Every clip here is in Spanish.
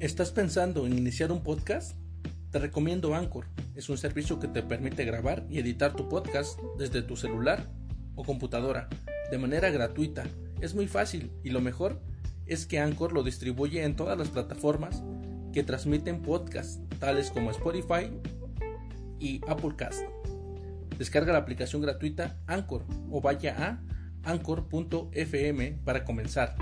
¿Estás pensando en iniciar un podcast? Te recomiendo Anchor. Es un servicio que te permite grabar y editar tu podcast desde tu celular o computadora de manera gratuita. Es muy fácil y lo mejor es que Anchor lo distribuye en todas las plataformas que transmiten podcasts, tales como Spotify y Applecast. Descarga la aplicación gratuita Anchor o vaya a anchor.fm para comenzar.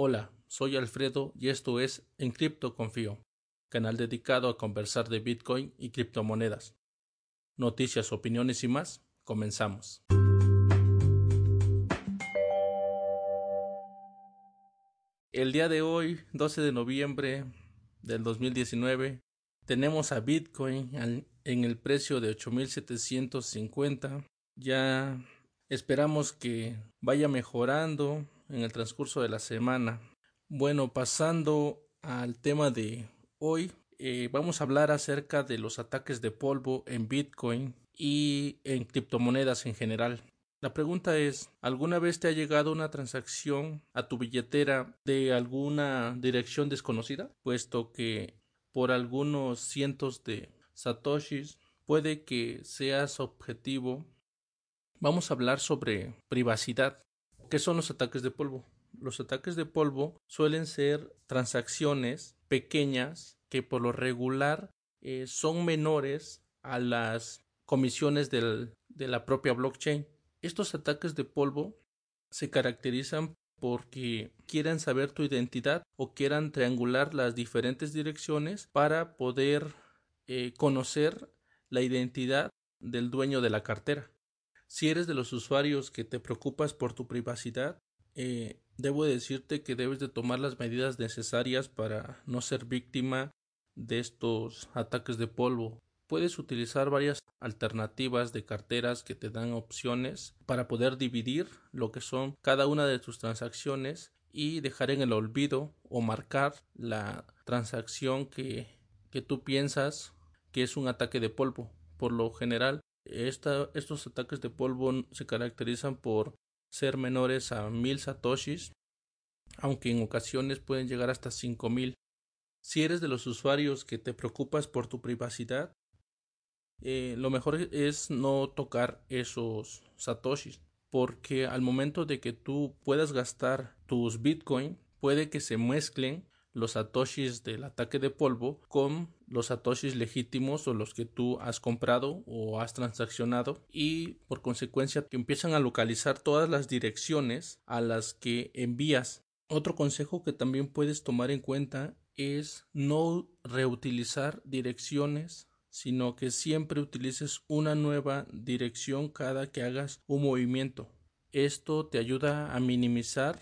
Hola, soy Alfredo y esto es En Cripto Confío, canal dedicado a conversar de Bitcoin y criptomonedas. Noticias, opiniones y más, comenzamos. El día de hoy, 12 de noviembre del 2019, tenemos a Bitcoin en el precio de 8.750. Ya esperamos que vaya mejorando en el transcurso de la semana. Bueno, pasando al tema de hoy, eh, vamos a hablar acerca de los ataques de polvo en Bitcoin y en criptomonedas en general. La pregunta es, ¿alguna vez te ha llegado una transacción a tu billetera de alguna dirección desconocida? Puesto que por algunos cientos de satoshis puede que seas objetivo. Vamos a hablar sobre privacidad. ¿Qué son los ataques de polvo? Los ataques de polvo suelen ser transacciones pequeñas que por lo regular eh, son menores a las comisiones del, de la propia blockchain. Estos ataques de polvo se caracterizan porque quieran saber tu identidad o quieran triangular las diferentes direcciones para poder eh, conocer la identidad del dueño de la cartera. Si eres de los usuarios que te preocupas por tu privacidad, eh, debo decirte que debes de tomar las medidas necesarias para no ser víctima de estos ataques de polvo puedes utilizar varias alternativas de carteras que te dan opciones para poder dividir lo que son cada una de tus transacciones y dejar en el olvido o marcar la transacción que, que tú piensas que es un ataque de polvo. Por lo general, estos ataques de polvo se caracterizan por ser menores a mil satoshis, aunque en ocasiones pueden llegar hasta cinco mil. Si eres de los usuarios que te preocupas por tu privacidad, eh, lo mejor es no tocar esos satoshis porque al momento de que tú puedas gastar tus bitcoin puede que se mezclen los satoshis del ataque de polvo con los satoshis legítimos o los que tú has comprado o has transaccionado y por consecuencia empiezan a localizar todas las direcciones a las que envías. Otro consejo que también puedes tomar en cuenta es no reutilizar direcciones sino que siempre utilices una nueva dirección cada que hagas un movimiento. Esto te ayuda a minimizar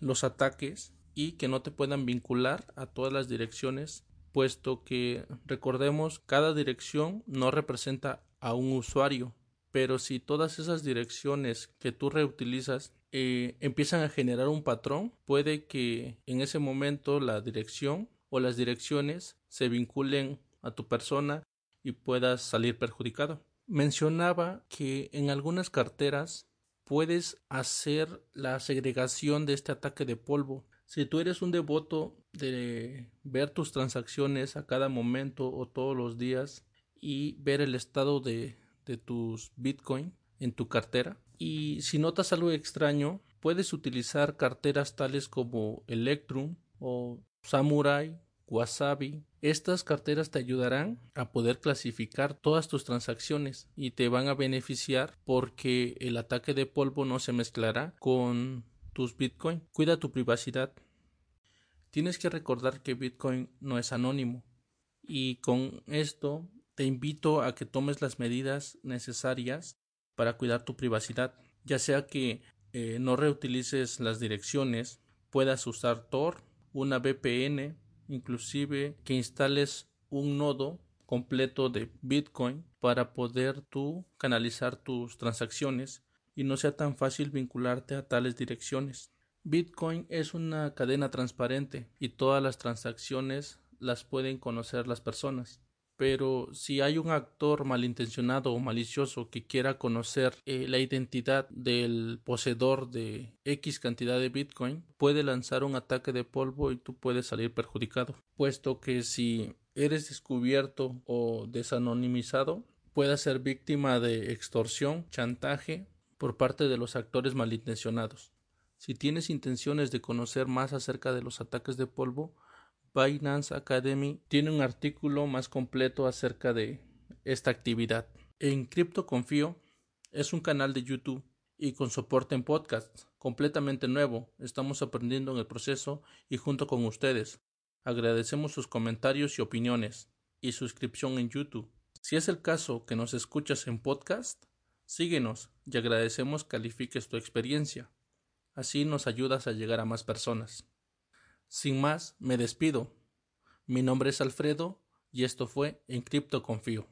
los ataques y que no te puedan vincular a todas las direcciones, puesto que recordemos cada dirección no representa a un usuario, pero si todas esas direcciones que tú reutilizas eh, empiezan a generar un patrón, puede que en ese momento la dirección o las direcciones se vinculen a tu persona y puedas salir perjudicado. Mencionaba que en algunas carteras puedes hacer la segregación de este ataque de polvo. Si tú eres un devoto de ver tus transacciones a cada momento o todos los días y ver el estado de, de tus Bitcoin en tu cartera, y si notas algo extraño, puedes utilizar carteras tales como Electrum o Samurai Wasabi. Estas carteras te ayudarán a poder clasificar todas tus transacciones y te van a beneficiar porque el ataque de polvo no se mezclará con tus Bitcoin. Cuida tu privacidad. Tienes que recordar que Bitcoin no es anónimo y con esto te invito a que tomes las medidas necesarias para cuidar tu privacidad, ya sea que eh, no reutilices las direcciones, puedas usar Tor, una VPN inclusive que instales un nodo completo de Bitcoin para poder tú canalizar tus transacciones y no sea tan fácil vincularte a tales direcciones. Bitcoin es una cadena transparente y todas las transacciones las pueden conocer las personas. pero si hay un actor malintencionado o malicioso que quiera conocer eh, la identidad del poseedor de X cantidad de Bitcoin, puede lanzar un ataque de polvo y tú puedes salir perjudicado, puesto que si eres descubierto o desanonimizado, puedes ser víctima de extorsión, chantaje por parte de los actores malintencionados. Si tienes intenciones de conocer más acerca de los ataques de polvo, Binance Academy tiene un artículo más completo acerca de esta actividad. En Crypto Confío es un canal de YouTube y con soporte en podcast completamente nuevo. Estamos aprendiendo en el proceso y junto con ustedes. Agradecemos sus comentarios y opiniones y suscripción en YouTube. Si es el caso que nos escuchas en podcast, síguenos y agradecemos califiques tu experiencia. Así nos ayudas a llegar a más personas. Sin más, me despido. Mi nombre es Alfredo y esto fue En Cripto Confío.